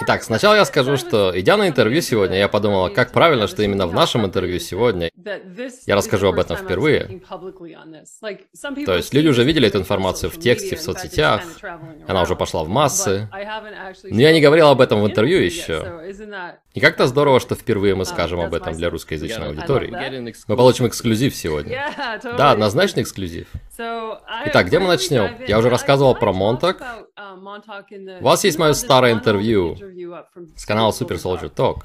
Итак, сначала я скажу, что, идя на интервью сегодня, я подумала, как правильно, что именно в нашем интервью сегодня я расскажу об этом впервые. То есть люди уже видели эту информацию в тексте, в соцсетях, она уже пошла в массы, но я не говорил об этом в интервью еще. И как-то здорово, что впервые мы скажем об этом для русскоязычной аудитории. Мы получим эксклюзив сегодня. Да, однозначно эксклюзив. Итак, где мы начнем? Я уже рассказывал про Монтак. У вас есть мое старое интервью с канала Super Soldier Talk.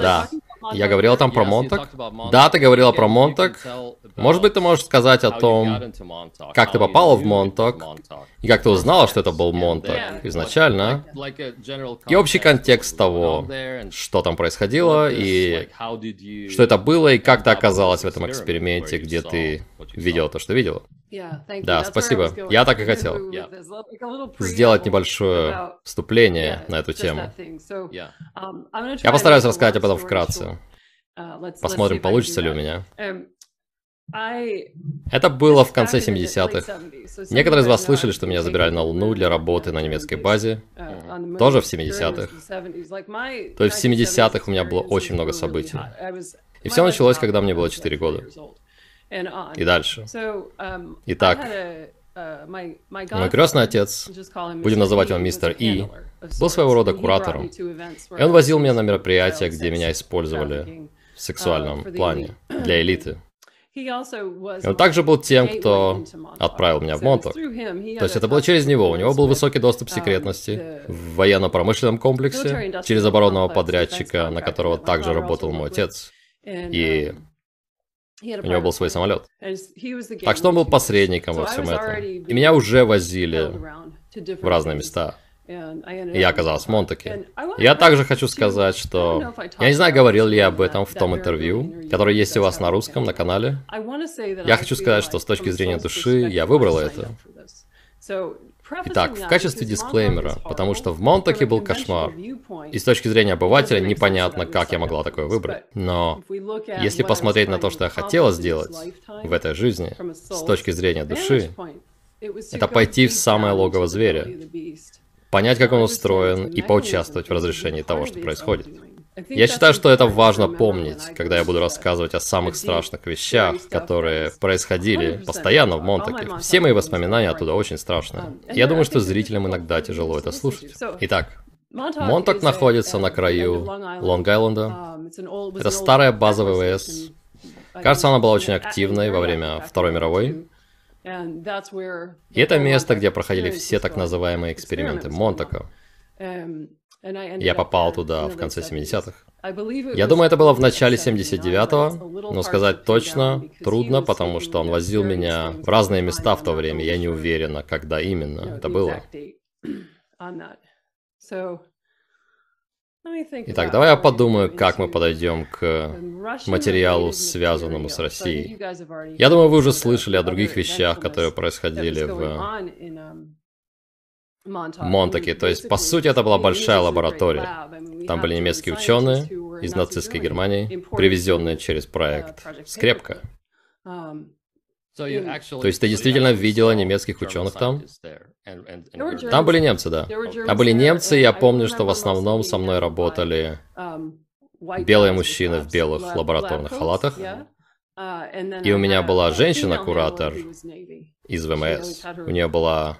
Да. Я говорил там про Монтак. Да, ты говорила про Монтак. Может быть, ты можешь сказать о том, как ты попала в Монтак, и как ты узнала, что это был Монтак изначально, и общий контекст того, что там происходило, и что это было, и как ты оказалась в этом эксперименте, где ты видела то, что видела. Да, спасибо. Я так и хотел. Сделать небольшое вступление на эту тему. Я постараюсь рассказать об этом вкратце. Посмотрим, получится ли у меня. Это было в конце 70-х. Некоторые из вас слышали, что меня забирали на Луну для работы на немецкой базе. Тоже в 70-х. То есть в 70-х у меня было очень много событий. И все началось, когда мне было 4 года. И дальше. Итак, мой крестный отец, будем называть его мистер И, был своего рода куратором. И он возил меня на мероприятия, где меня использовали в сексуальном плане для элиты. И он также был тем, кто отправил меня в Монток. То есть это было через него. У него был высокий доступ к секретности в военно-промышленном комплексе, через оборонного подрядчика, на которого также работал мой отец. И у него был свой самолет. Так что он был посредником во всем этом. И меня уже возили в разные места. И я оказался в Монтаке. Я также хочу сказать, что... Я не знаю, говорил ли я об этом в том интервью, которое есть у вас на русском, на канале. Я хочу сказать, что с точки зрения души я выбрал это. Итак, в качестве дисклеймера, потому что в Монтаке был кошмар, и с точки зрения обывателя непонятно, как я могла такое выбрать. Но если посмотреть на то, что я хотела сделать в этой жизни, с точки зрения души, это пойти в самое логово зверя, понять, как он устроен, и поучаствовать в разрешении того, что происходит. Я считаю, что это важно помнить, когда я буду рассказывать о самых страшных вещах, которые происходили постоянно в Монтаке. Все мои воспоминания оттуда очень страшные. Я думаю, что зрителям иногда тяжело это слушать. Итак, Монтак находится на краю Лонг-Айленда. Это старая база ВВС. Кажется, она была очень активной во время Второй мировой. И это место, где проходили все так называемые эксперименты Монтака. Я попал туда в конце 70-х. Я думаю, это было в начале 79-го, но сказать точно трудно, потому что он возил меня в разные места в то время, я не уверена, когда именно это было. Итак, давай я подумаю, как мы подойдем к материалу, связанному с Россией. Я думаю, вы уже слышали о других вещах, которые происходили в Монтаке. То есть, по сути, это была большая лаборатория. Там были немецкие ученые из нацистской Германии, привезенные через проект «Скрепка». То есть ты действительно видела немецких ученых там? Там были немцы, да. Там были немцы, и я помню, что в основном со мной работали белые мужчины в белых лабораторных халатах. И у меня была женщина-куратор из ВМС. У нее была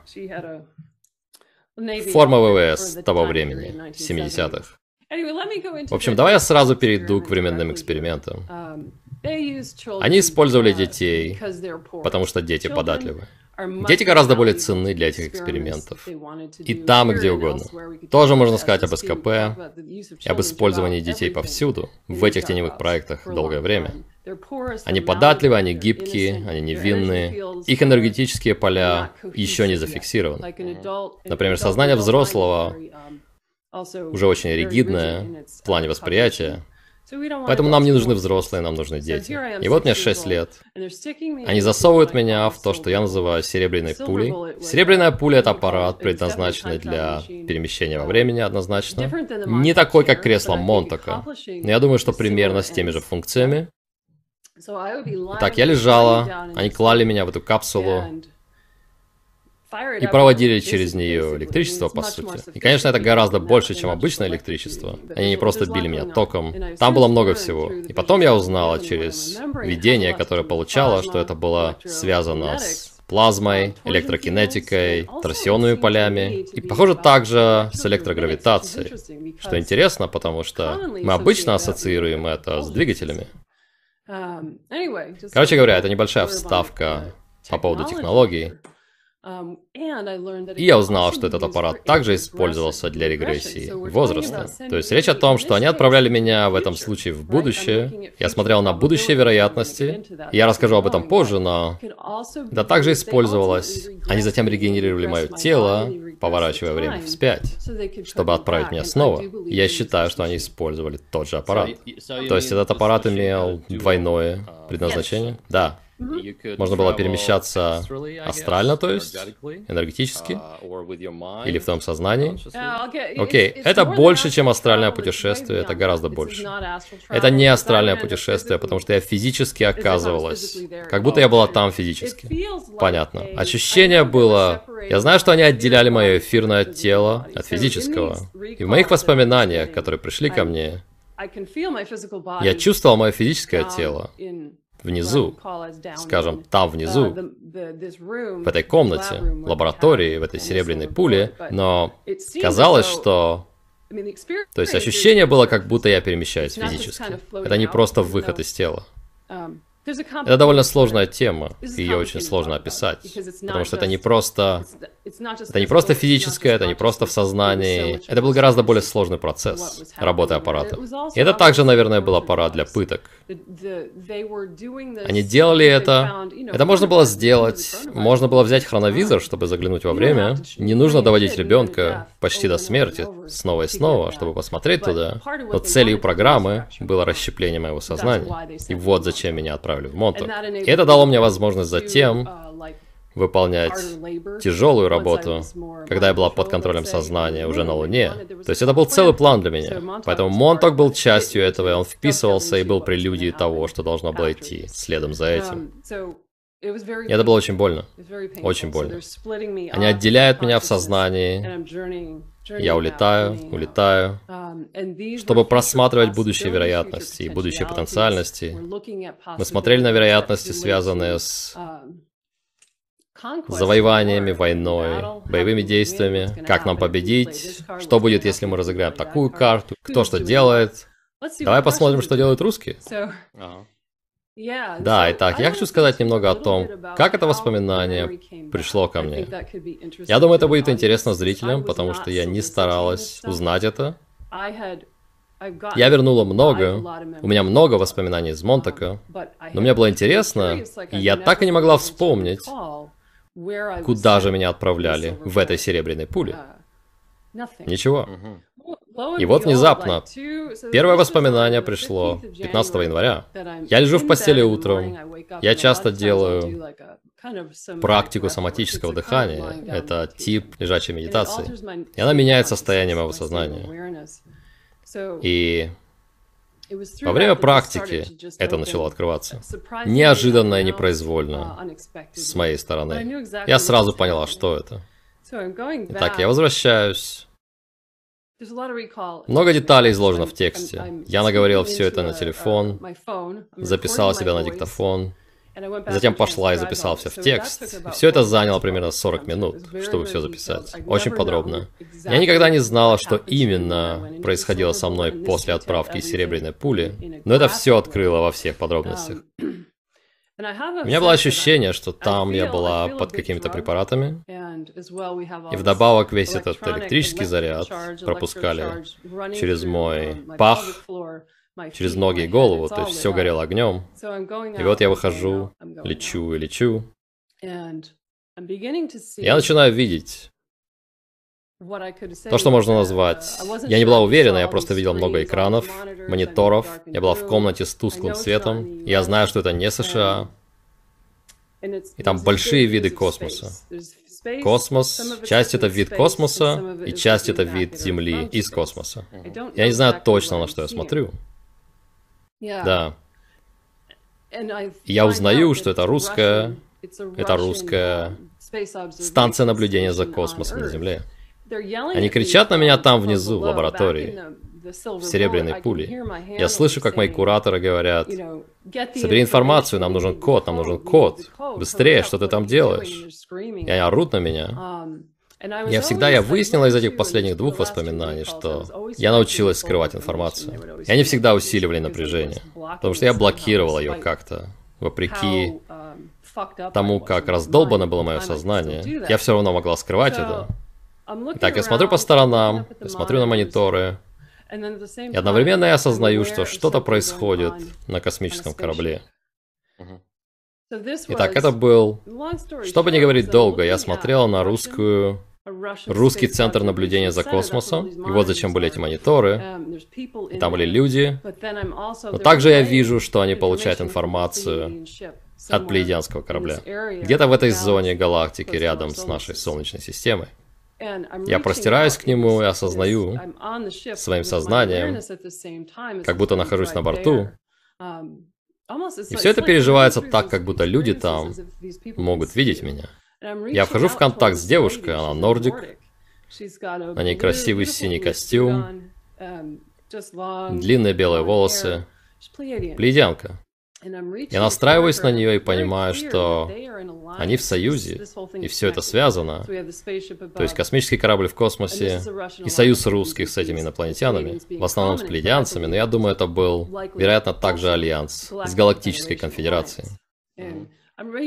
форма ВВС того времени, 70-х. В общем, давай я сразу перейду к временным экспериментам. Они использовали детей, потому что дети податливы. Дети гораздо более ценны для этих экспериментов. И там, и где угодно. Тоже можно сказать об СКП и об использовании детей повсюду, в этих теневых проектах долгое время. Они податливы, они гибкие, они невинные. Их энергетические поля еще не зафиксированы. Например, сознание взрослого уже очень ригидное в плане восприятия, Поэтому нам не нужны взрослые, нам нужны дети. И вот мне 6 лет. Они засовывают меня в то, что я называю серебряной пулей. Серебряная пуля — это аппарат, предназначенный для перемещения во времени однозначно. Не такой, как кресло Монтака. Но я думаю, что примерно с теми же функциями. Так, я лежала, они клали меня в эту капсулу. И проводили через нее электричество, по сути. И, конечно, это гораздо больше, чем обычное электричество. Они не просто били меня током. Там было много всего. И потом я узнала через видение, которое получала, что это было связано с плазмой, электрокинетикой, торсионными полями и, похоже, также с электрогравитацией, что интересно, потому что мы обычно ассоциируем это с двигателями. Короче говоря, это небольшая вставка по поводу технологий. И я узнал, что этот аппарат также использовался для регрессии возраста. То есть речь о том, что они отправляли меня в этом случае в будущее. Я смотрел на будущие вероятности. Я расскажу об этом позже, но это также использовалось. Они затем регенерировали мое тело, поворачивая время вспять, чтобы отправить меня снова. Я считаю, что они использовали тот же аппарат. То есть этот аппарат имел двойное предназначение? Да. Можно было перемещаться астрально, то есть, энергетически, uh, или в том сознании. Окей, okay. это больше, чем астральное путешествие, это гораздо больше. Это не астральное путешествие, потому что я физически оказывалась, как будто я была там физически. Понятно. Ощущение было... Я знаю, что они отделяли мое эфирное тело от физического. И в моих воспоминаниях, которые пришли ко мне, я чувствовал мое физическое тело внизу, скажем, там внизу, uh, в этой комнате, лаборатории, в этой серебряной пуле, но казалось, что... То есть ощущение было, как будто я перемещаюсь физически. Это не просто выход из тела. Это довольно сложная тема, и ее очень сложно описать, потому что это не просто... Это не просто физическое, это не просто в сознании. Это был гораздо более сложный процесс работы аппарата. И это также, наверное, был аппарат для пыток. Они делали это... Это можно было сделать. Можно было взять хроновизор, чтобы заглянуть во время. Не нужно доводить ребенка почти до смерти снова и снова, чтобы посмотреть туда. Но целью программы было расщепление моего сознания. И вот зачем меня отправили отправили в Монту. Это дало мне возможность затем uh, выполнять тяжелую работу, когда я была под контролем сознания уже на Луне. То есть это был целый план для меня. Поэтому Монток был частью этого, и он вписывался и был прелюдией того, что должно было идти следом за этим. И это было очень больно. Очень больно. Они отделяют меня в сознании. Я улетаю, улетаю, чтобы просматривать будущие вероятности и будущие потенциальности. Мы смотрели на вероятности, связанные с завоеваниями, войной, боевыми действиями, как нам победить, что будет, если мы разыграем такую карту, кто что делает. Давай посмотрим, что делают русские. Да, итак, я хочу сказать немного о том, как это воспоминание пришло ко мне. Я думаю, это будет интересно зрителям, потому что я не старалась узнать это. Я вернула много, у меня много воспоминаний из Монтака, но мне было интересно, и я так и не могла вспомнить, куда же меня отправляли в этой серебряной пуле. Ничего. И вот внезапно, первое воспоминание пришло 15 января. Я лежу в постели утром, я часто делаю практику соматического дыхания. Это тип лежачей медитации. И она меняет состояние моего сознания. И во время практики это начало открываться. Неожиданно и непроизвольно с моей стороны. Я сразу поняла, что это. Итак, я возвращаюсь много деталей изложено в тексте. Я наговорил все это на телефон, записал себя на диктофон, затем пошла и записала все в текст. И все это заняло примерно 40 минут, чтобы все записать. Очень подробно. Я никогда не знала, что именно происходило со мной после отправки серебряной пули, но это все открыло во всех подробностях. У меня было ощущение, что там я была под какими-то препаратами, и вдобавок весь этот электрический заряд пропускали через мой пах, через ноги и голову, то есть все горело огнем. И вот я выхожу, лечу и лечу. Я начинаю видеть то, что можно назвать... Я не была уверена, я просто видел много экранов, мониторов. Я была в комнате с тусклым светом. Я знаю, что это не США. И там большие виды космоса. Космос, часть это вид космоса, и часть это вид Земли из космоса. Я не знаю точно, на что я смотрю. Да. Я узнаю, что это русская, это русская станция наблюдения за космосом на Земле. Они кричат на меня там внизу, в лаборатории, в серебряной пуле. Я слышу, как мои кураторы говорят, собери информацию, нам нужен код, нам нужен код. Быстрее, что ты там делаешь? И они орут на меня. Я всегда, я выяснила из этих последних двух воспоминаний, что я научилась скрывать информацию. И они всегда усиливали напряжение, потому что я блокировала ее как-то, вопреки тому, как раздолбано было мое сознание. Я все равно могла скрывать это. Так, я смотрю по сторонам, я смотрю на мониторы, и одновременно я осознаю, что что-то происходит на космическом корабле. Итак, это был... Чтобы не говорить долго, я смотрел на русскую русский центр наблюдения за космосом, и вот зачем были эти мониторы. И там были люди. Но также я вижу, что они получают информацию от плеядианского корабля. Где-то в этой зоне галактики, рядом с нашей Солнечной системой. Я простираюсь к нему и осознаю своим сознанием, как будто нахожусь на борту. И все это переживается так, как будто люди там могут видеть меня. Я вхожу в контакт с девушкой, она нордик, на ней красивый синий костюм, длинные белые волосы, пледянка. Я настраиваюсь на нее и понимаю, что они в союзе, и все это связано. То есть космический корабль в космосе и союз русских с этими инопланетянами, в основном с пледианцами, но я думаю, это был, вероятно, также альянс с Галактической конфедерацией.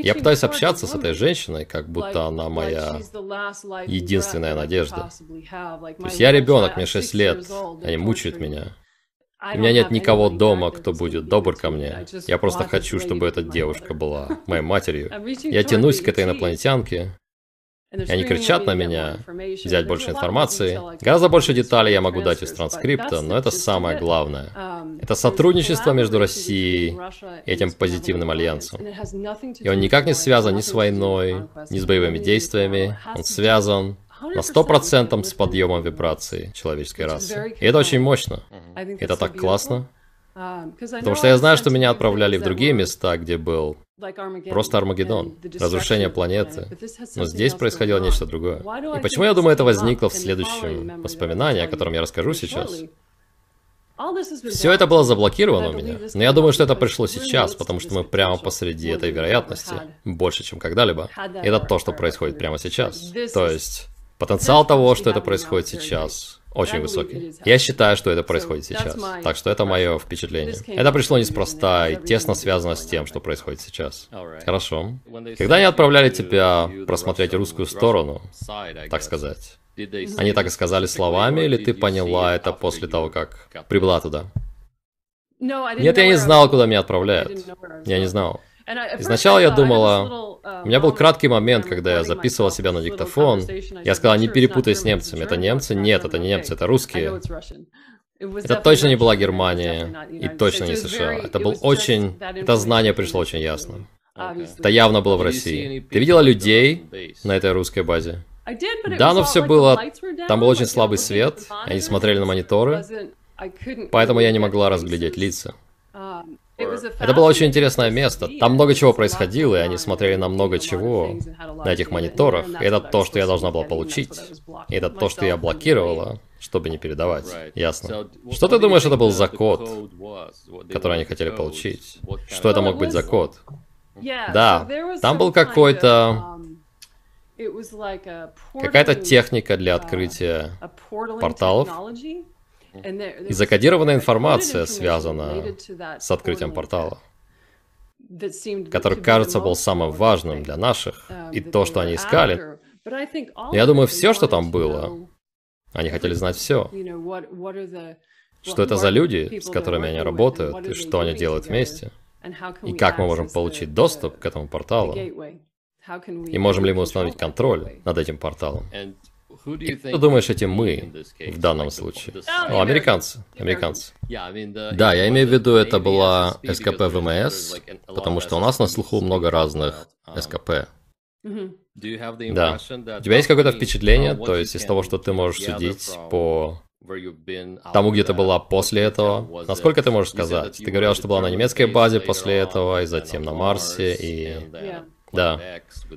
Я пытаюсь общаться с этой женщиной, как будто она моя единственная надежда. То есть я ребенок, мне 6 лет, они мучают меня. У меня нет никого дома, кто будет добр ко мне. Я просто хочу, чтобы эта девушка была моей матерью. Я тянусь к этой инопланетянке, и они кричат на меня, взять больше информации. Гораздо больше деталей я могу дать из транскрипта, но это самое главное. Это сотрудничество между Россией и этим позитивным альянсом. И он никак не связан ни с войной, ни с боевыми действиями. Он связан на сто процентов с подъемом вибрации человеческой расы. И это очень мощно. Это так классно. Потому что я знаю, что меня отправляли в другие места, где был просто Армагеддон, разрушение планеты. Но здесь происходило нечто другое. И почему я думаю, это возникло в следующем воспоминании, о котором я расскажу сейчас? Все это было заблокировано у меня. Но я думаю, что это пришло сейчас, потому что мы прямо посреди этой вероятности, больше, чем когда-либо. Это то, что происходит прямо сейчас. То есть, потенциал того, что это происходит сейчас, очень высокий. Я считаю, что это происходит сейчас. Так что это мое впечатление. Это пришло неспроста и тесно связано с тем, что происходит сейчас. Хорошо. Когда они отправляли тебя просмотреть русскую сторону, так сказать, они так и сказали словами, или ты поняла это после того, как прибыла туда? Нет, я не знал, куда меня отправляют. Я не знал. И сначала я думала, у меня был краткий момент, когда я записывал себя на диктофон. Я сказала, не перепутай с немцами. Это немцы? Нет, это не немцы, это русские. Это точно не была Германия и точно не США. Это был очень... Это знание пришло очень ясно. Это явно было в России. Ты видела людей на этой русской базе? Да, но все было... Там был очень слабый свет, они смотрели на мониторы, поэтому я не могла разглядеть лица. Это было очень интересное место. Там много чего происходило, и они смотрели на много чего на этих мониторах. И это то, что я должна была получить. И это то, что я блокировала, чтобы не передавать. Ясно. Что ты думаешь, это был за код, который они хотели получить? Что это мог быть за код? Да, там был какой-то... Какая-то техника для открытия порталов, и закодированная информация связана с открытием портала, который, кажется, был самым важным для наших, и то, что они искали. Я думаю, все, что там было, они хотели знать все. Что это за люди, с которыми они работают, и что они делают вместе. И как мы можем получить доступ к этому порталу. И можем ли мы установить контроль над этим порталом. Кто думаешь, эти мы в данном случае? О, американцы. Американцы. Да, я имею в виду, это была СКП ВМС, потому что у нас на слуху много разных СКП. Да. У тебя есть какое-то впечатление, то есть из того, что ты можешь судить по тому, где ты была после этого? Насколько ты можешь сказать? Ты говорил, что была на немецкой базе после этого, и затем на Марсе, и... Да,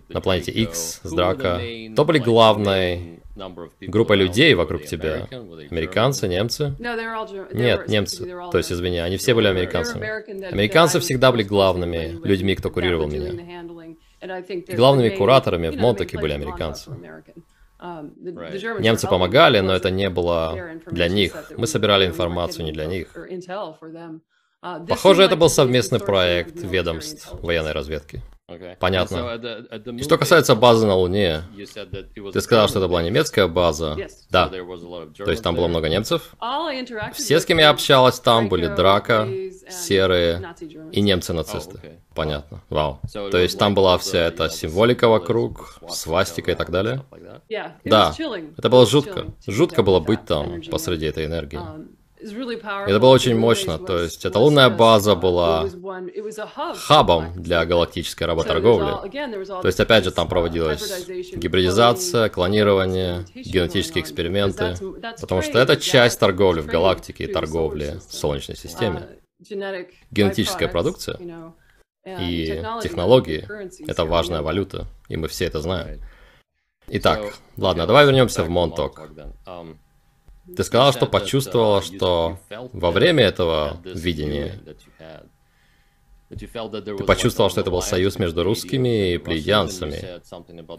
на планете X с Драка. Кто были главной группой людей вокруг тебя? Американцы, немцы? Нет, немцы. То есть, извини, они все были американцами. Американцы всегда были главными людьми, кто курировал меня. Главными кураторами в Монтаке были американцы. Немцы помогали, но это не было для них. Мы собирали информацию не для них. Похоже, это был совместный проект ведомств военной разведки. Понятно. И что касается базы на Луне, ты сказал, что это была немецкая база. Да. То есть там было много немцев? Все, с кем я общалась там, были Драка, Серые и немцы-нацисты. Понятно. Вау. То есть там была вся эта символика вокруг, свастика и так далее? Да. Это было жутко. Жутко было быть там посреди этой энергии. Это было очень мощно, то есть эта лунная база была хабом для галактической работорговли. То есть, опять же, там проводилась гибридизация, клонирование, генетические эксперименты, потому что это часть торговли в галактике и торговли в Солнечной системе. Генетическая продукция и технологии — это важная валюта, и мы все это знаем. Итак, ладно, давай вернемся в Монток. Ты сказал, что почувствовала, что во время этого видения ты почувствовал, что это был союз между русскими и плеядянцами.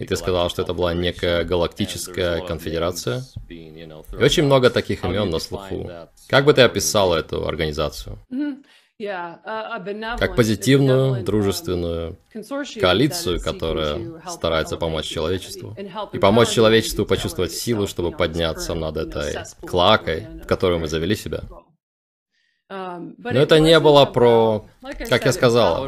И ты сказал, что это была некая галактическая конфедерация. И очень много таких имен на слуху. Как бы ты описал эту организацию? Uh, как позитивную, дружественную коалицию, которая старается помочь человечеству. И помочь человечеству почувствовать силу, чтобы подняться над этой клакой, в которую мы завели себя. Um, Но это не было про, как я сказал,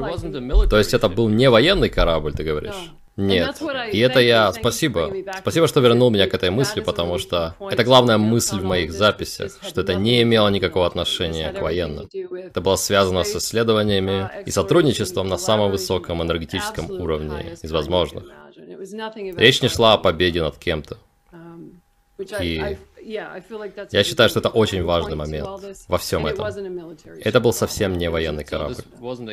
то есть это был не военный корабль, ты говоришь? Нет. И это я... Спасибо. Спасибо, что вернул меня к этой мысли, потому что это главная мысль в моих записях, что это не имело никакого отношения к военным. Это было связано с исследованиями и сотрудничеством на самом высоком энергетическом уровне из возможных. Речь не шла о победе над кем-то. И я считаю, что это очень важный момент во всем этом. Это был совсем не военный корабль.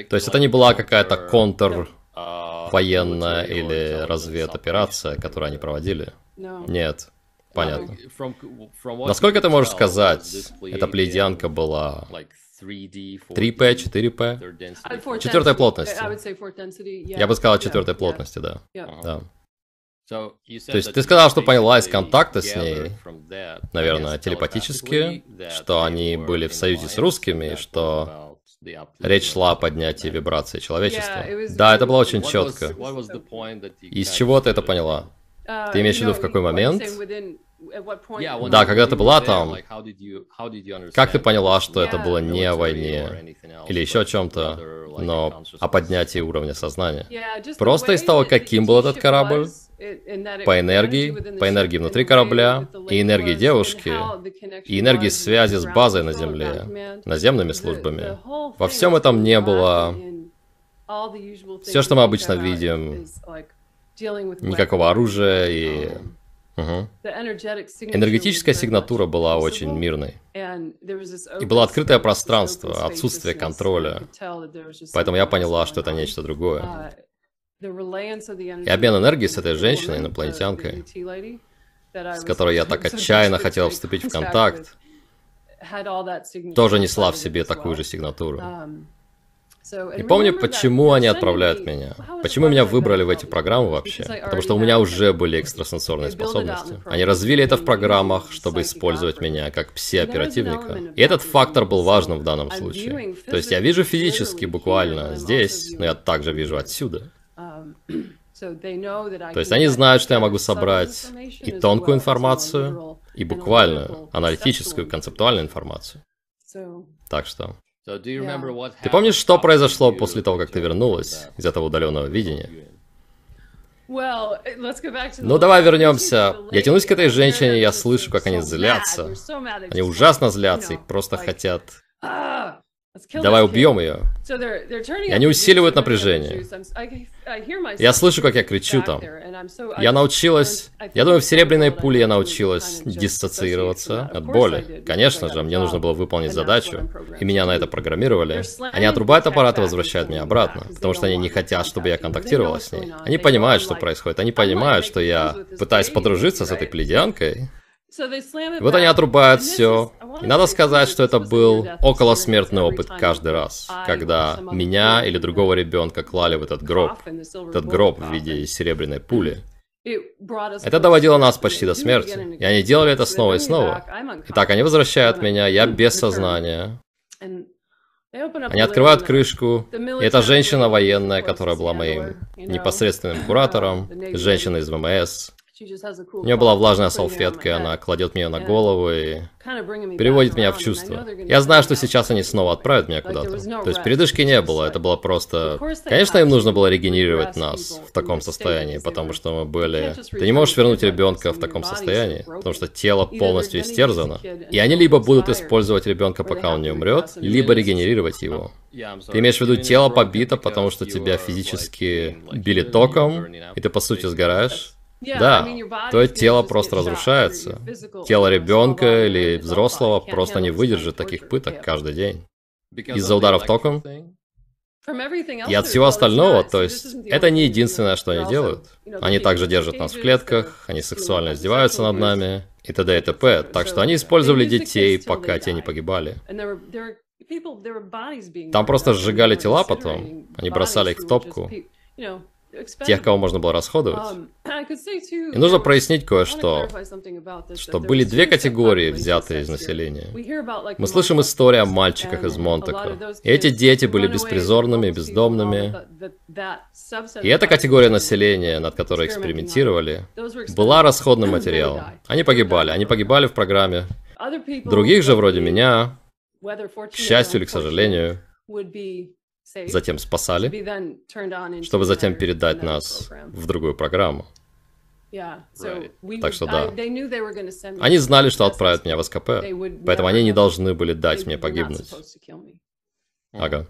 То есть это не была какая-то контр военная или разведоперация, которую они проводили? Нет. Понятно. Насколько ты можешь сказать, эта плейдианка была 3P, 4P? Четвертой плотности. Я бы сказал четвертой плотности, да. да. То есть ты сказал, что поняла из контакта с ней, наверное, телепатически, что они были в союзе с русскими, что Речь шла о поднятии вибрации человечества. Да, это было очень четко. Из чего ты это поняла? Uh, ты имеешь в виду в какой момент? Да, когда ты была там, как ты поняла, что это было не о войне или еще о чем-то, но о поднятии уровня сознания? Просто из того, каким был этот корабль, по энергии, по энергии внутри корабля, и энергии девушки, и энергии связи с базой на Земле, наземными службами. Во всем этом не было все, что мы обычно видим, никакого оружия и... Угу. Энергетическая сигнатура была очень мирной. И было открытое пространство, отсутствие контроля. Поэтому я поняла, что это нечто другое. И обмен энергией с этой женщиной, инопланетянкой, с которой я так отчаянно хотел вступить в контакт, тоже несла в себе такую же сигнатуру. Um, И помню, почему они отправляют меня. Почему меня выбрали в эти программы вообще? Потому что у меня уже были экстрасенсорные способности. Они развили это в программах, чтобы использовать меня как пси-оперативника. И этот фактор был важным в данном случае. То есть я вижу физически, буквально, здесь, но я также вижу отсюда. То есть они знают, что я могу собрать и тонкую информацию, и буквальную, аналитическую, концептуальную информацию. Так что... Ты помнишь, что произошло после того, как ты вернулась из этого удаленного видения? Ну давай вернемся. Я тянусь к этой женщине, я слышу, как они злятся. Они ужасно злятся, их просто хотят Давай убьем ее. И они усиливают напряжение. Я слышу, как я кричу там. Я научилась... Я думаю, в «Серебряной пуле» я научилась диссоциироваться от боли. Конечно же, мне нужно было выполнить задачу, и меня на это программировали. Они отрубают аппарат и возвращают меня обратно, потому что они не хотят, чтобы я контактировала с ней. Они понимают, что происходит. Они понимают, что я пытаюсь подружиться с этой вот они отрубают все. И надо сказать, что это был околосмертный опыт каждый раз, когда меня или другого ребенка клали в этот гроб, этот гроб в виде серебряной пули. Это доводило нас почти до смерти. И они делали это снова и снова. Итак, они возвращают меня, я без сознания. Они открывают крышку, и это женщина военная, которая была моим непосредственным куратором, женщина из ВМС, у нее была влажная салфетка, и она кладет мне на голову и переводит меня в чувство. Я знаю, что сейчас они снова отправят меня куда-то. То есть передышки не было, это было просто... Конечно, им нужно было регенерировать нас в таком состоянии, потому что мы были... Ты не можешь вернуть ребенка в таком состоянии, потому что тело полностью истерзано. И они либо будут использовать ребенка, пока он не умрет, либо регенерировать его. Ты имеешь в виду тело побито, потому что тебя физически били током, и ты по сути сгораешь? Да, то тело просто разрушается. Тело ребенка или взрослого просто не выдержит таких пыток каждый день. Из-за ударов током? И от всего остального, то есть, это не единственное, что они делают. Они также держат нас в клетках, они сексуально издеваются над нами, и т.д. и т.п. Так что они использовали детей, пока те не погибали. Там просто сжигали тела потом, они бросали их в топку тех, кого можно было расходовать. И нужно прояснить кое-что, что были две категории, взятые из населения. Мы слышим истории о мальчиках из Монтака. И эти дети были беспризорными, бездомными. И эта категория населения, над которой экспериментировали, была расходным материалом. Они погибали, они погибали в программе. Других же, вроде меня, к счастью или к сожалению, затем спасали, чтобы затем передать нас в другую программу. Так что да. Они знали, что отправят меня в СКП, поэтому они не должны были дать мне погибнуть. Ага.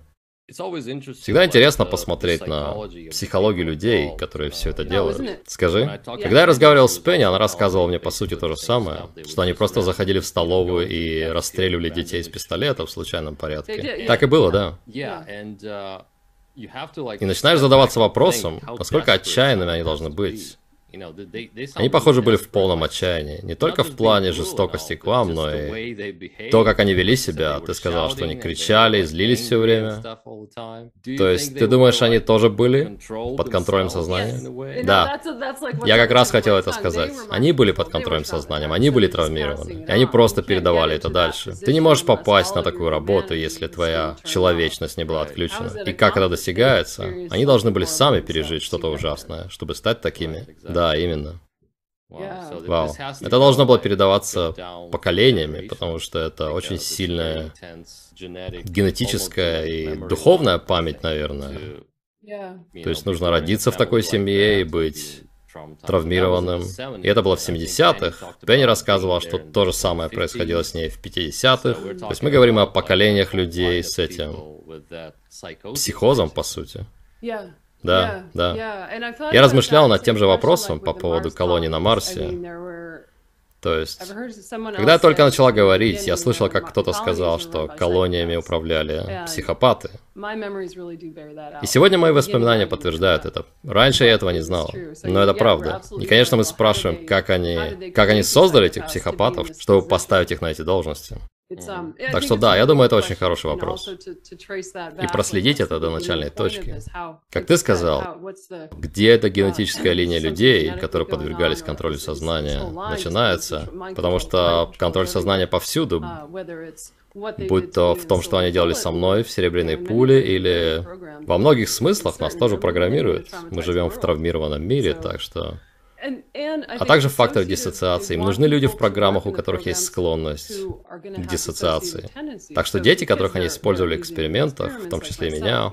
Всегда интересно посмотреть на психологию людей, которые все это делают. Скажи, когда я разговаривал с Пенни, она рассказывала мне по сути то же самое, что они просто заходили в столовую и расстреливали детей из пистолета в случайном порядке. Так и было, да. И начинаешь задаваться вопросом, насколько отчаянными они должны быть. Они, похоже, были в полном отчаянии. Не только в плане жестокости к вам, но и то, как они вели себя. Ты сказал, что они кричали, злились все время. То есть, ты думаешь, они тоже были под контролем сознания? Да. Я как раз хотел это сказать. Они были под контролем сознания, они были травмированы. И они просто передавали это дальше. Ты не можешь попасть на такую работу, если твоя человечность не была отключена. И как это достигается? Они должны были сами пережить что-то ужасное, чтобы стать такими. Да, да, именно. Вау. Это должно было передаваться поколениями, потому что это очень сильная генетическая и духовная память, наверное. То есть нужно родиться в такой семье и быть травмированным. И это было в 70-х. Пенни рассказывала, что то же самое происходило с ней в 50-х. То есть мы говорим о поколениях людей с этим психозом, по сути. Да, да. Я размышлял над тем же вопросом по поводу колонии на Marсе. То есть, когда я только начала говорить, я слышал, как кто-то сказал, что колониями управляли психопаты. И сегодня мои воспоминания подтверждают это. Раньше я этого не знал, но это правда. И, конечно, мы спрашиваем, как они, как они создали этих психопатов, чтобы поставить их на эти должности. Um, так что да, я думаю, это очень хороший вопрос. И проследить это до начальной точки. Как ты сказал, где эта uh, генетическая линия людей, которые подвергались контролю сознания, начинается, потому что контроль сознания повсюду, uh, будь то в том, что они делали со мной в «Серебряной пуле», или во многих смыслах нас тоже программируют. Мы живем в травмированном мире, так что... А также фактор диссоциации. Им нужны люди в программах, у которых есть склонность к диссоциации. Так что дети, которых они использовали в экспериментах, в том числе и меня,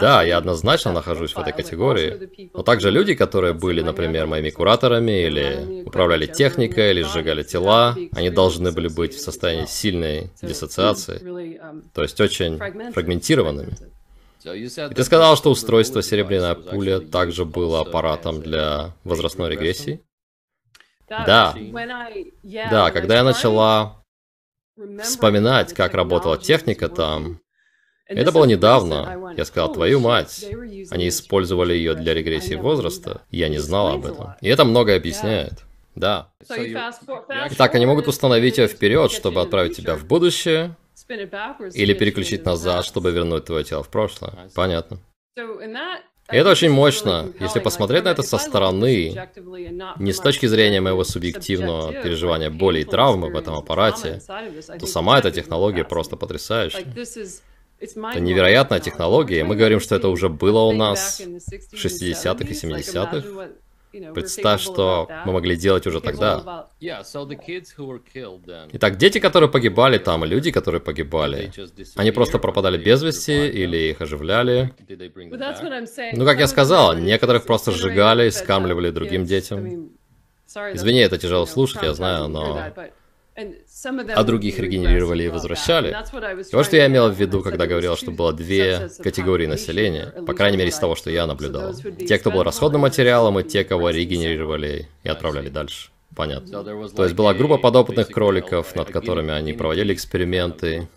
Да, я однозначно нахожусь в этой категории. Но также люди, которые были, например, моими кураторами, или управляли техникой, или сжигали тела, они должны были быть в состоянии сильной диссоциации, то есть очень фрагментированными. И ты сказал, что устройство «Серебряная пуля» также было аппаратом для возрастной регрессии? Да. Да, когда я начала вспоминать, как работала техника там, это было недавно. Я сказал, твою мать. Они использовали ее для регрессии возраста. Я не знал об этом. И это многое объясняет. Да. Итак, они могут установить ее вперед, чтобы отправить тебя в будущее, или переключить назад, чтобы вернуть твое тело в прошлое. Понятно. И это очень мощно, если посмотреть на это со стороны, не с точки зрения моего субъективного переживания боли и травмы в этом аппарате, то сама эта технология просто потрясающая. Это невероятная технология, и мы говорим, что это уже было у нас в 60-х и 70-х. Представь, что мы могли делать уже тогда. Итак, дети, которые погибали там, люди, которые погибали, они просто пропадали без вести или их оживляли. Ну, как я сказал, некоторых просто сжигали и скармливали другим детям. Извини, это тяжело слушать, я знаю, но а других регенерировали и возвращали. И вот что я имел в виду, когда говорил, что было две категории населения, по крайней мере из того, что я наблюдал. Те, кто был расходным материалом, и те, кого регенерировали и отправляли дальше. Понятно. То есть была группа подопытных кроликов, над которыми они проводили эксперименты,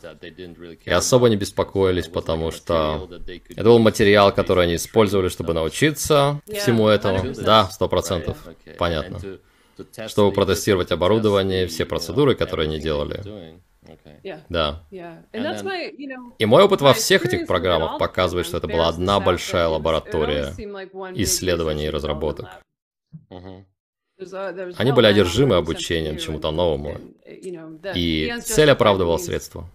и особо не беспокоились, потому что это был материал, который они использовали, чтобы научиться всему этому. Да, сто процентов. Понятно чтобы протестировать оборудование, все процедуры, которые они делали. Да. И мой опыт во всех этих программах показывает, что это была одна большая лаборатория исследований и разработок. Они были одержимы обучением чему-то новому, и цель оправдывала средства.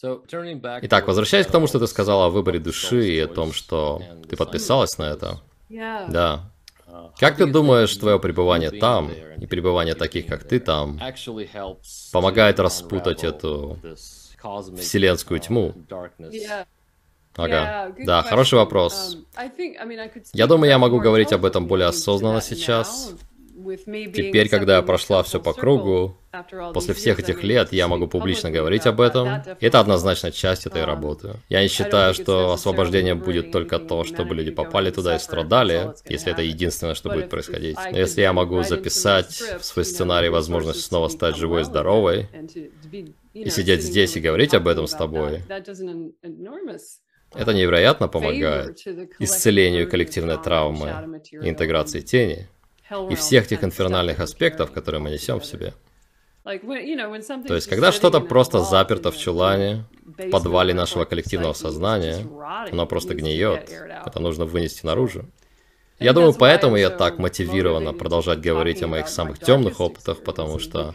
Итак, возвращаясь к тому, что ты сказала о выборе души и о том, что ты подписалась на это. Да. Как ты думаешь, твое пребывание там и пребывание таких, как ты там, помогает распутать эту вселенскую тьму? Ага. Да, хороший вопрос. Я думаю, я могу говорить об этом более осознанно сейчас, Теперь, когда я прошла все по кругу, после всех этих лет я могу публично говорить об этом. Это однозначно часть этой работы. Я не считаю, что освобождение будет только то, чтобы люди попали туда и страдали, если это единственное, что будет происходить. Но если я могу записать в свой сценарий возможность снова стать живой и здоровой, и сидеть здесь и говорить об этом с тобой, это невероятно помогает исцелению коллективной травмы и интеграции тени и всех тех инфернальных аспектов, которые мы несем в себе. То есть, когда что-то просто заперто в чулане, в подвале нашего коллективного сознания, оно просто гниет, это нужно вынести наружу. Я думаю, поэтому я так мотивирована продолжать говорить о моих самых темных опытах, потому что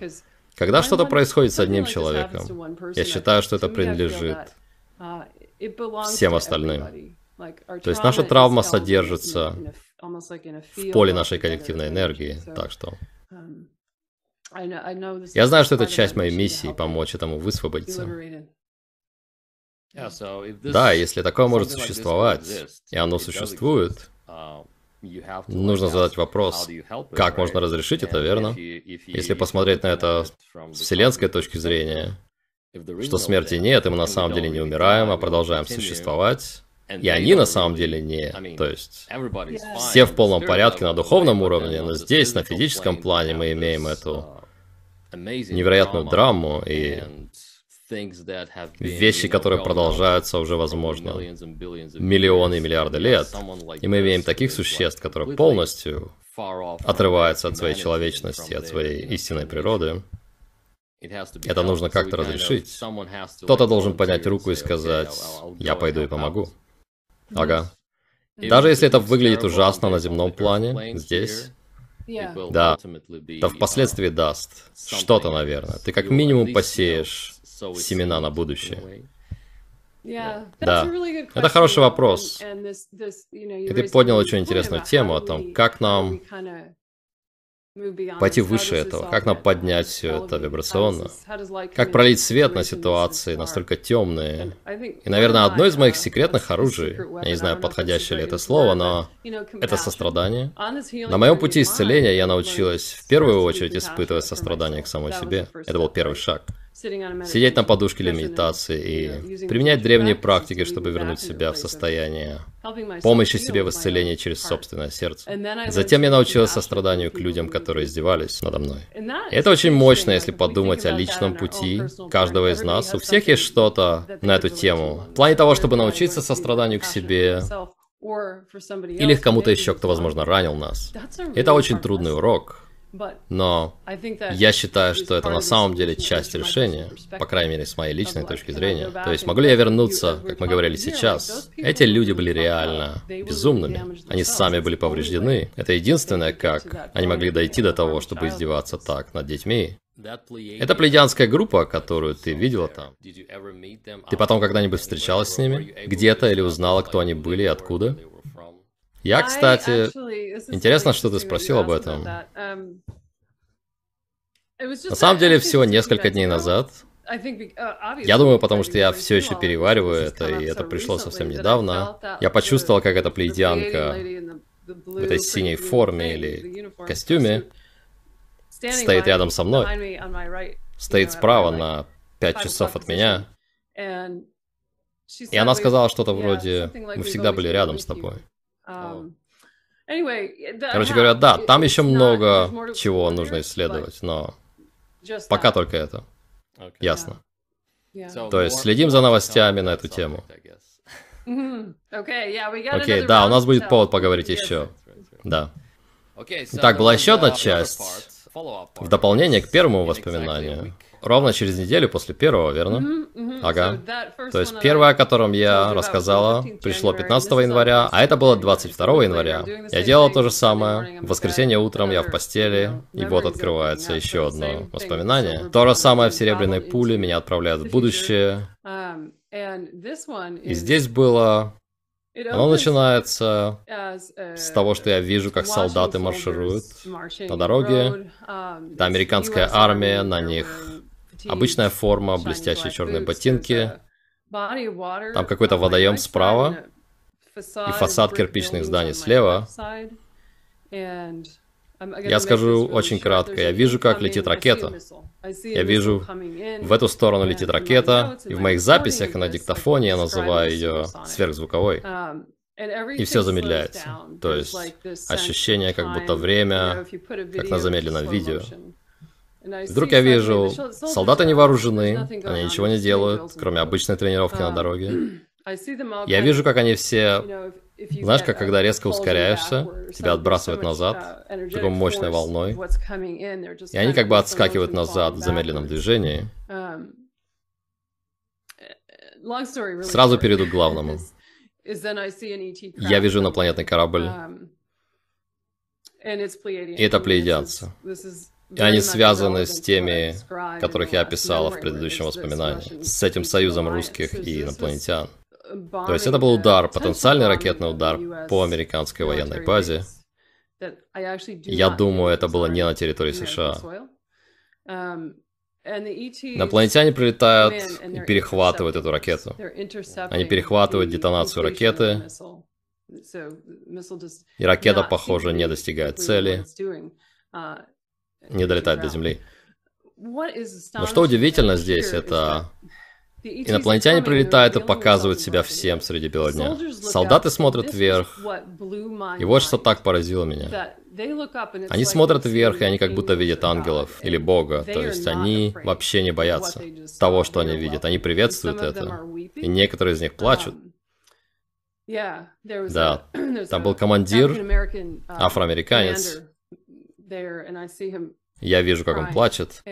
когда что-то происходит с одним человеком, я считаю, что это принадлежит всем остальным. То есть наша травма содержится в поле нашей коллективной энергии. Так что... Um, Я знаю, что это часть моей миссии — помочь этому высвободиться. Да, если такое может существовать, и оно существует, uh, нужно задать вопрос, как можно разрешить это, верно? Если посмотреть на это с вселенской точки зрения, что смерти нет, и мы на самом деле не умираем, а продолжаем существовать, и они на самом деле не... То есть все в полном порядке на духовном уровне, но здесь, на физическом плане, мы имеем эту невероятную драму и вещи, которые продолжаются уже, возможно, миллионы и миллиарды лет. И мы имеем таких существ, которые полностью отрываются от своей человечности, от своей истинной природы. Это нужно как-то разрешить. Кто-то должен поднять руку и сказать, я пойду и помогу. Ага. Даже если это выглядит ужасно на земном плане, здесь, да, то впоследствии даст что-то, наверное. Ты как минимум посеешь семена на будущее. Да, это хороший вопрос. И ты поднял очень интересную тему о том, как нам пойти выше этого, как нам поднять все это вибрационно, как пролить свет на ситуации настолько темные. И, наверное, одно из моих секретных оружий, я не знаю, подходящее ли это слово, но это сострадание. На моем пути исцеления я научилась в первую очередь испытывать сострадание к самой себе. Это был первый шаг. Сидеть на подушке для медитации и применять древние практики, чтобы вернуть себя в состояние помощи себе в исцелении через собственное сердце. Затем я научилась состраданию к людям, которые издевались надо мной. И это очень мощно, если подумать о личном пути каждого из нас. У всех есть что-то на эту тему. В плане того, чтобы научиться состраданию к себе, или к кому-то еще, кто, возможно, ранил нас. Это очень трудный урок. Но я считаю, что это на самом деле часть решения, по крайней мере, с моей личной точки зрения. То есть, могу ли я вернуться, как мы говорили сейчас? Эти люди были реально безумными. Они сами были повреждены. Это единственное, как они могли дойти до того, чтобы издеваться так над детьми. Это плеядянская группа, которую ты видела там. Ты потом когда-нибудь встречалась с ними? Где-то или узнала, кто они были и откуда? Я, кстати, интересно, что ты спросил об этом. Um, На самом деле, всего несколько дней назад, uh, я думаю, потому что я все еще перевариваю это, и это пришло совсем недавно, я почувствовал, как эта плейдианка в этой синей форме или костюме стоит рядом со мной, стоит справа на пять часов от меня, и она сказала что-то вроде «Мы всегда были рядом с тобой». Um, Короче говоря, да, там еще много чего нужно исследовать, но пока только это. Ясно. То есть следим за новостями на эту тему. Mm-hmm. Окей, да, у нас будет повод поговорить еще. Да. Так, была еще одна часть в дополнение к первому воспоминанию. Ровно через неделю после первого, верно? Mm-hmm, mm-hmm. Ага. So То есть первое, о котором я рассказала, пришло 15 января, а это было 22 января. Я делала то же самое. В воскресенье утром я в постели, и вот открывается еще одно воспоминание. То же самое в «Серебряной пуле» меня отправляют в будущее. Um, и здесь было оно начинается с того, что я вижу, как солдаты маршируют на дороге. Это американская армия, на них Обычная форма, блестящие черные ботинки. Там какой-то водоем справа. И фасад кирпичных зданий слева. Я скажу очень кратко. Я вижу, как летит ракета. Я вижу, в эту сторону летит ракета, и в моих записях на диктофоне я называю ее сверхзвуковой. И все замедляется. То есть ощущение, как будто время, как на замедленном видео. Вдруг я вижу, солдаты не вооружены, они ничего не делают, кроме обычной тренировки на дороге. Я вижу, как они все... Знаешь, как когда резко ускоряешься, тебя отбрасывают назад, такой мощной волной, и они как бы отскакивают назад в замедленном движении. Сразу перейду к главному. Я вижу инопланетный корабль, и это плеядянцы. И они связаны с теми, которых я описала в предыдущем воспоминании, с этим союзом русских и инопланетян. То есть это был удар, потенциальный ракетный удар по американской военной базе. Я думаю, это было не на территории США. Инопланетяне прилетают и перехватывают эту ракету. Они перехватывают детонацию ракеты, и ракета, похоже, не достигает цели не долетает до Земли. Но что удивительно здесь, это инопланетяне прилетают и показывают себя всем среди бела дня. Солдаты смотрят вверх, и вот что так поразило меня. Они смотрят вверх, и они как будто видят ангелов или Бога, то есть они вообще не боятся того, что они видят, они приветствуют это, и некоторые из них плачут. Да, там был командир, афроамериканец, я вижу, как он плачет.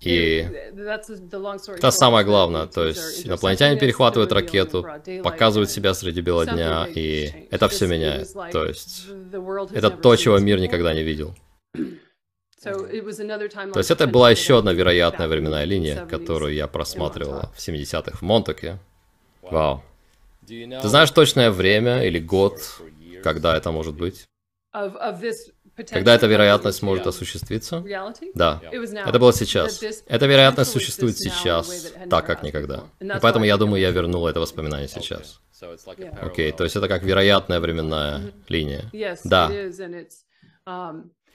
И это самое главное, то есть инопланетяне перехватывают ракету, показывают себя среди бела дня, и это все меняет. То есть это то, чего мир никогда не видел. То есть это была еще одна вероятная временная линия, которую я просматривала в 70-х в Монтаке. Вау. Ты знаешь точное время или год, когда это может быть? Когда эта вероятность может осуществиться? Да. Это было сейчас. Эта вероятность существует сейчас, так как никогда. И поэтому я думаю, я вернул это воспоминание сейчас. Окей, okay, то есть это как вероятная временная линия. Да.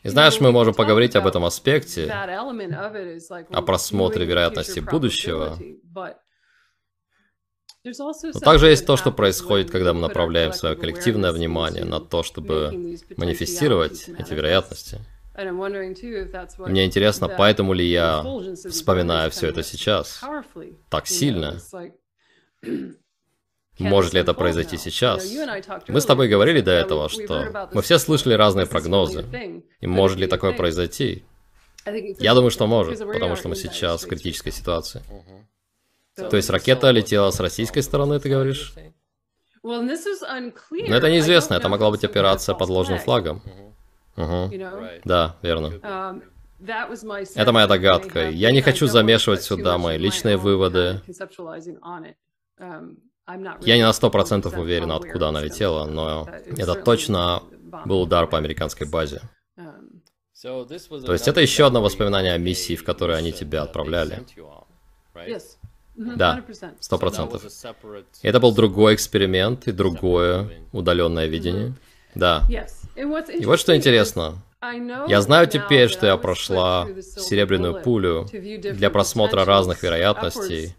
И знаешь, мы можем поговорить об этом аспекте, о просмотре вероятности будущего, но также есть то, что происходит, когда мы направляем свое коллективное внимание на то, чтобы манифестировать эти вероятности. Мне интересно, поэтому ли я вспоминаю все это сейчас так сильно. Может ли это произойти сейчас? Мы с тобой говорили до этого, что мы все слышали разные прогнозы. И может ли такое произойти? Я думаю, что может, потому что мы сейчас в критической ситуации. То есть ракета летела с российской стороны, ты говоришь? Но это неизвестно, это могла быть операция под ложным флагом. Угу. Да, верно. Um, это моя догадка. Я не хочу замешивать сюда мои личные выводы. Um, Я не на сто процентов уверен, откуда она летела, но это точно был удар по американской базе. Um, То есть это еще одно воспоминание о миссии, в которой они тебя отправляли. Да, сто процентов. Это был другой эксперимент и другое удаленное видение. Да. И вот что интересно. Я знаю теперь, что я прошла серебряную пулю для просмотра разных вероятностей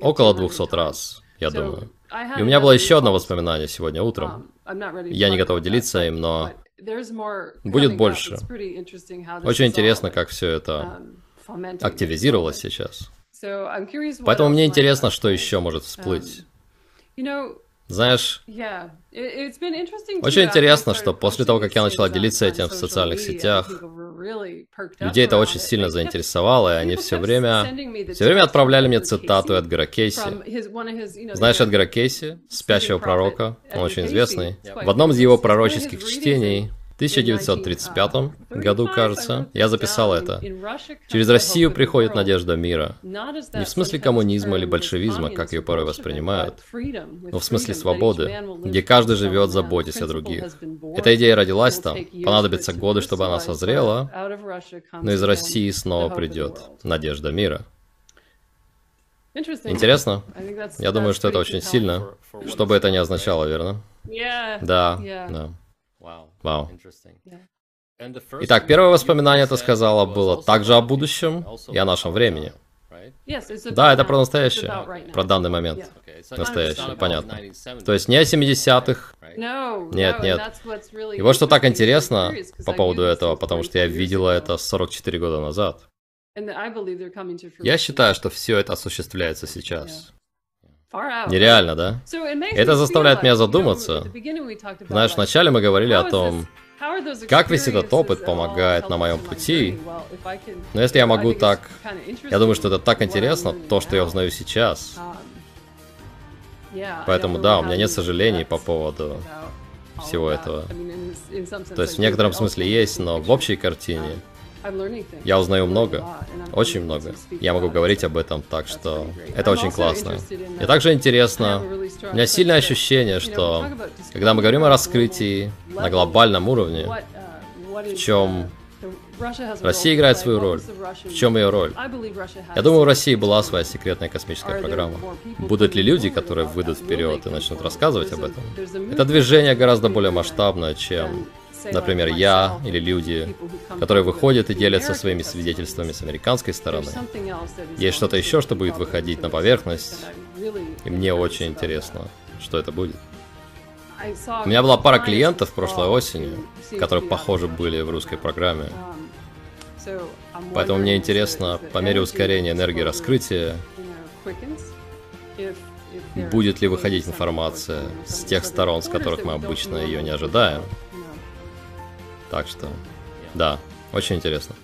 около 200 раз, я думаю. И у меня было еще одно воспоминание сегодня утром. Um, я не готов делиться им, но будет больше. Очень интересно, как все это um, активизировалось сейчас. Поэтому мне интересно, что еще может всплыть. Um, Знаешь, очень интересно, что после того, как я начала делиться этим в социальных сетях, людей это очень сильно заинтересовало, и они все время, все время отправляли мне цитату Эдгара Кейси. Знаешь Эдгара Кейси, спящего пророка, он очень известный. В одном из его пророческих чтений 1935 году, кажется, я записал это. Через Россию приходит надежда мира. Не в смысле коммунизма или большевизма, как ее порой воспринимают, но в смысле свободы, где каждый живет, заботясь о других. Эта идея родилась там, понадобятся годы, чтобы она созрела, но из России снова придет надежда мира. Интересно? Я думаю, что это очень сильно, что бы это ни означало, верно? Да, да. Вау. Итак, первое воспоминание, ты сказала, было также о будущем и о нашем времени. Да, это про настоящее, про данный момент. Настоящее, понятно. То есть не о 70-х. Нет, нет. И вот что так интересно по поводу этого, потому что я видела это 44 года назад. Я считаю, что все это осуществляется сейчас. Нереально, да? Это заставляет меня задуматься. Знаешь, вначале мы говорили о том, как весь этот опыт помогает на моем пути. Но если я могу так... Я думаю, что это так интересно, то, что я узнаю сейчас. Поэтому да, у меня нет сожалений по поводу всего этого. То есть в некотором смысле есть, но в общей картине я узнаю много, очень много. Я могу говорить об этом, так что это очень классно. И также интересно, у меня сильное ощущение, что когда мы говорим о раскрытии на глобальном уровне, в чем Россия играет свою роль. В чем ее роль? Я думаю, у России была своя секретная космическая программа. Будут ли люди, которые выйдут вперед и начнут рассказывать об этом? Это движение гораздо более масштабное, чем Например, я или люди, которые выходят и делятся своими свидетельствами с американской стороны. Есть что-то еще, что будет выходить на поверхность, и мне очень интересно, что это будет. У меня была пара клиентов прошлой осенью, которые, похоже, были в русской программе. Поэтому мне интересно, по мере ускорения энергии раскрытия, будет ли выходить информация с тех сторон, с которых мы обычно ее не ожидаем. Так что, да, очень интересно.